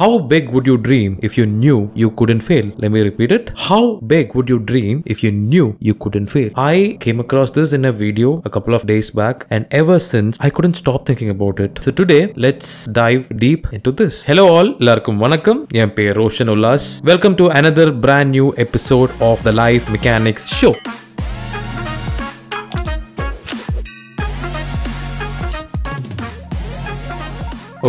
how big would you dream if you knew you couldn't fail let me repeat it how big would you dream if you knew you couldn't fail i came across this in a video a couple of days back and ever since i couldn't stop thinking about it so today let's dive deep into this hello all எல்லாருக்கும் வணக்கம் என் பேர் Roshan Ullas welcome to another brand new episode of the life mechanics show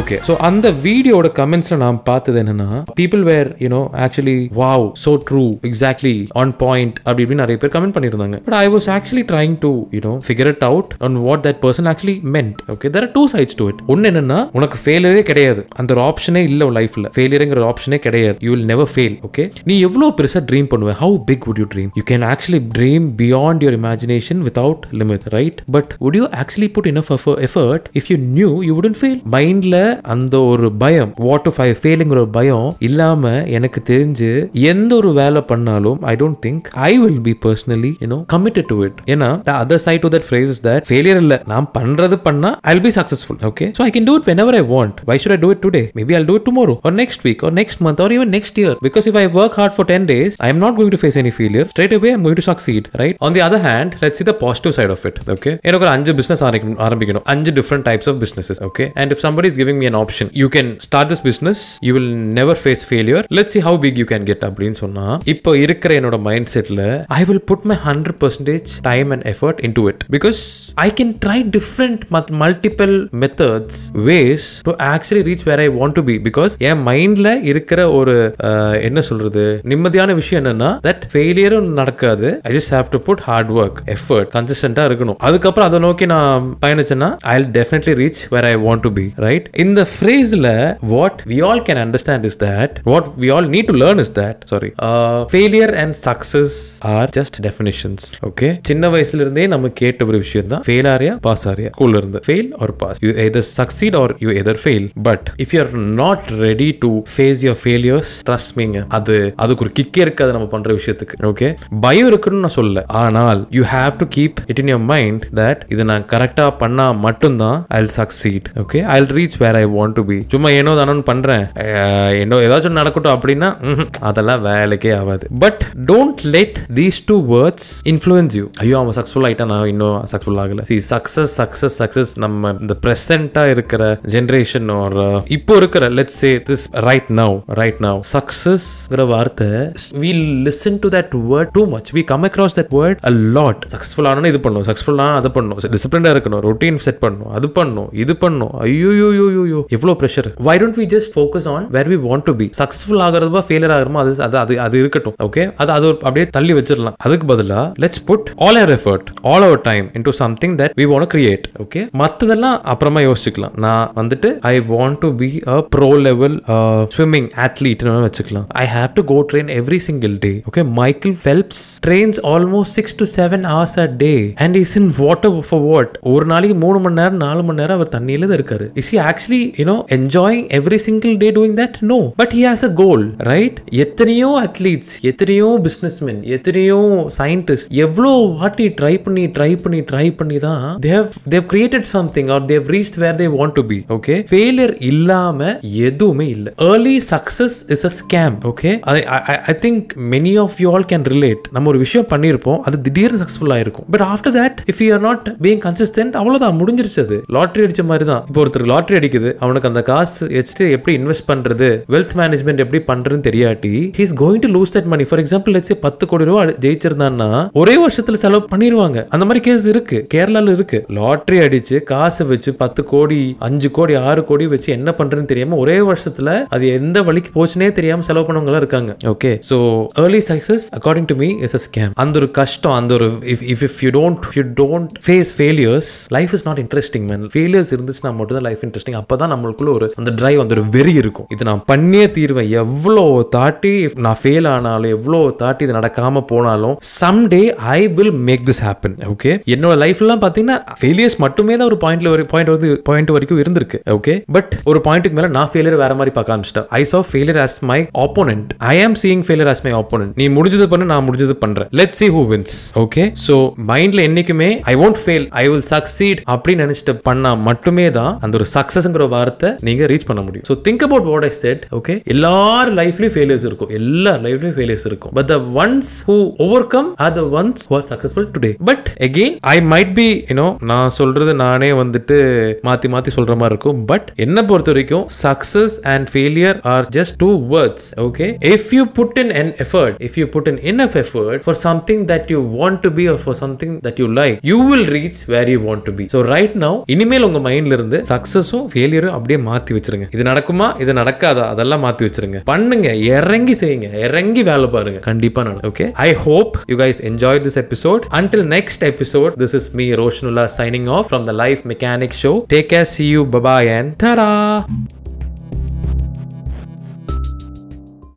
okay so அந்த வீடியோட கமெண்ட்ஸ்ல நான் பார்த்தது என்னன்னா people were you know actually wow so true exactly on point அப்படி இப்படின்னு நிறைய பேர் கமெண்ட் பண்ணியிருந்தாங்க. But I was actually trying to you know figure it out on what that person actually meant okay there are two sides to it ஒன்று என்னன்னா உனக்கு ஃபெயிலியரே கிடையாது. அந்த ஒரு ஆப்ஷனே இல்லை உன் லைஃப்ல ஃபெயிலியருங்கிற ஆப்ஷனே கிடையாது. You will never fail okay நீ எவ்வளோ பெருசாக ட்ரீம் பண்ணுவேன் how big would you dream you can actually dream beyond your imagination without limit right but would you actually put enough effort if you knew you wouldn't fail மைண்ட்ல அந்த ஒரு பயம் what if I ஃபெயிலிங்கிற ஒரு பயம் இல்லாம எனக்கு தெரிஞ்சு எந்த ஒரு வேலை பண்ணாலும் I don't think I will be personally you know committed to it ஏன்னா the other side to that phrase is that failure இல்ல. நான் பண்றது பண்ணா I will be successful okay so I can do it whenever I want why should I do it today maybe I do it tomorrow or next week or next month or even next year because if I work hard for 10 days i am not going to face any failure. Straight away i'm going to succeed right on the other hand let's see the positive side of it okay எனக்கு ஒரு அஞ்சு business ஆரம்பிக்கணும் அஞ்சு different types of businesses okay and if somebody is giving giving me an option. You can start this business you will never face failure let see how big you can get அப்படின்னு சொன்னா இப்போ இருக்கிற என்னோட mind செட்ல I will put my hundred percentage time and effort in to it because I can try different multiple methods ways to actually reach where I want to be because என் மைண்ட்ல இருக்கிற ஒரு என்ன சொல்றது நிம்மதியான விஷயம் என்னன்னா தட் ஃபெயிலியரும் நடக்காது. I just have to put hard work effort கன்சிஸ்டண்டா இருக்கணும். அதுக்கப்புறம் அதை நோக்கி நான் பயணிச்சேன்னா I will definitely reach where I want to be right இந்த ஃப்ரேஸ்ல what we all can understand is that what we all need to learn is that sorry failure and success are just definitions okay சின்ன வயசுல இருந்தே நம்ம கேட்ட ஒரு விஷயம் தான் fail Arya pass ஆரியா ஸ்கூல்ல இருந்து fail or pass you either succeed or you either fail but if you are not ready to face your failures trust மீங்க அது அதுக்கு ஒரு கிக்கே இருக்காது நம்ம பண்ற விஷயத்துக்கு ஓகே பயம் இருக்குன்னு நான் சொல்ல ஆனால் you have to keep it in your mind that இது நான் கரெக்டா பண்ணா மட்டும்தான் I will succeed okay I will reach where I want to be சும்மா ஏனோ தானோன்னு பண்றேன். அஹ், என்னோ ஏதாச்சும் நடக்கட்டும் அப்படின்னா அதெல்லாம் வேலைக்கே ஆகாது. But don't let these two words influence you ஐயோ அவன் சக்ஸஸ்ஃபுல் ஆகிட்டா நான் இன்னும் சக்ஸஸ்ஃபுல் ஆகல. சி சக்ஸஸ் சக்ஸஸ் சக்ஸஸ் நம்ம இந்த ப்ரெசென்ட்டா இருக்கிற ஜென்ரேஷன் ஒரு இப்போ இருக்கிற let's say this right now right now சக்ஸஸ்ங்கிற வார்த்தை we listen to that word too much we come across that word a lot successful ஆனா இது பண்ணும். சக்ஸஸ்ஃபுல் அதை பண்ணும். டிசிப்ளினாக இருக்கணும். ரொட்டீன் செட் பண்ணணும் அது பண்ணும். இது பண்ணும். ஐயோ. ஐயோ எவ்வளோ pressure why don't we just focus on where we want to be successful ஆகிறதுமா failure ஆகிறமோ அது அது அது அது இருக்கட்டும். ஓகே அது அது அப்படியே தள்ளி வச்சிடலாம். அதுக்கு பதிலாக let's put all our effort all our time in to something that we want create okay மற்றதெல்லாம் அப்புறமா யோசிச்சுக்கலாம். நான் வந்துட்டு I want to be a pro level swimming அத்லீட்னு வச்சுக்கலாம். I have to go train every single day okay Michael Phelps trains almost six to seven hours a day and is in water for what ஒரு நாளைக்கு மூணு மணி நேரம் நாலு மணி நேரம் அவர் தண்ணியில தான் இருக்காரு is actually actually, you know, enjoying every single day doing that? No. But he has a goal right எத்தனையோ அத்லீட்ஸ் எத்தனையோ பிசினஸ்மேன் எத்தனையோ சயின்டிஸ்ட் எவ்வளோ வாட்டி ட்ரை பண்ணி ட்ரை பண்ணி ட்ரை பண்ணி தான் they they created something or they reached where they want to be okay failure இல்லாம எதுவுமே இல்லை. Early success is a scam okay I think many of you all can relate நம்ம ஒரு விஷயம் பண்ணியிருப்போம் அது திடீர்னு சக்ஸஸ்ஃபுல் ஆயிருக்கும். But after that if you are not being consistent அவ்வளோதான் முடிஞ்சிருச்சு அது. லாட்ரி அடிச்ச மாதிரி தான். இப்போ ஒருத்தர் லாட்ரி அடிக்குது அவனுக்கு அந்த காசு வச்சுட்டு எப்படி இன்வெஸ்ட் பண்றது? வெல்த் மேனேஜ்மெண்ட் எப்படி பண்றதுன்னு தெரியாட்டி he's going to lose that money for example let's பத்து கோடி ரூபா ஜெயிச்சிருந்தான்னா ஒரே வருஷத்துல செலவு பண்ணிடுவாங்க அந்த மாதிரி கேஸ் இருக்கு. கேரளால இருக்கு. லாட்ரி அடிச்சு காசு வச்சு பத்து கோடி அஞ்சு கோடி ஆறு கோடி வச்சு என்ன பண்றதுன்னு தெரியாம ஒரே வருஷத்துல அது எந்த வழிக்கு போச்சுனே தெரியாம செலவு பண்ணவங்க இருக்காங்க. Okay so early success according to me is a scam அந்த ஒரு கஷ்டம் அந்த ஒரு if if if you don't you don't face failures life is not interesting man failures இருந்துச்சுன்னா மட்டும் தான் லைஃப் இன்ட்ரெஸ்டிங் அப்பதான் நம்மளுக்குள்ள ஒரு அந்த டிரைவ் அந்த ஒரு வெறி இருக்கும். இது நான் பண்ணியே தீர்வேன். எவ்வளோ தாட்டி நான் ஃபெயில் ஆனாலும் எவ்வளோ தாட்டி இது நடக்காம போனாலும் some day I will make this happen okay என்னோட லைஃப்லாம் பார்த்தீங்கன்னா ஃபெயிலியர்ஸ் மட்டுமே தான் ஒரு பாயிண்ட்ல ஒரு பாயிண்ட் வந்து பாயிண்ட் வரைக்கும் இருந்திருக்கு. ஓகே பட் ஒரு பாயிண்ட்டுக்கு மேல நான் ஃபெயிலியர் வேற மாதிரி பார்க்க ஆரம்பிச்சிட்டேன். I saw failure as my opponent I am seeing failure as my opponent நீ முடிஞ்சது பண்ணு நான் முடிஞ்சது பண்றேன். Let's see who wins okay so மைண்ட்ல என்னைக்குமே I won't fail I will succeed அப்படின்னு நினைச்சிட்டு பண்ணா மட்டுமே தான் அந்த ஒரு சக்சஸ் சக்ஸஸ்ங்கிற வார்த்தை நீங்க ரீச் பண்ண முடியும். So think about what I said okay எல்லார் லைஃப்லயும் ஃபெயிலியர்ஸ் இருக்கும். எல்லார் லைஃப்லயும் ஃபெயிலியர்ஸ் இருக்கும். But the ones who overcome are the ones who are successful today but again I might be you know நான் சொல்றது நானே வந்துட்டு மாத்தி மாத்தி சொல்ற மாதிரி இருக்கும். பட் என்ன பொறுத்த வரைக்கும் success and failure are just two words okay if you put in an effort if you put in enough effort for something that you want to be or for something that you like you will reach where you want to be. So right now இனிமேல் உங்க மைண்ட்ல இருந்து சக்சஸும் ஃபெயிலியரும் அப்படியே மாற்றி வச்சிருங்க இது நடக்குமா இது நடக்காதா அதெல்லாம் மாற்றி வச்சிருங்க பண்ணுங்க இறங்கி செய்யுங்க இறங்கி வேலை பாருங்க கண்டிப்பாக நடக்கும் okay I hope you guys enjoy this episode until next episode this is me Roshanullah signing off from the life mechanic show take care see you bye bye and டரா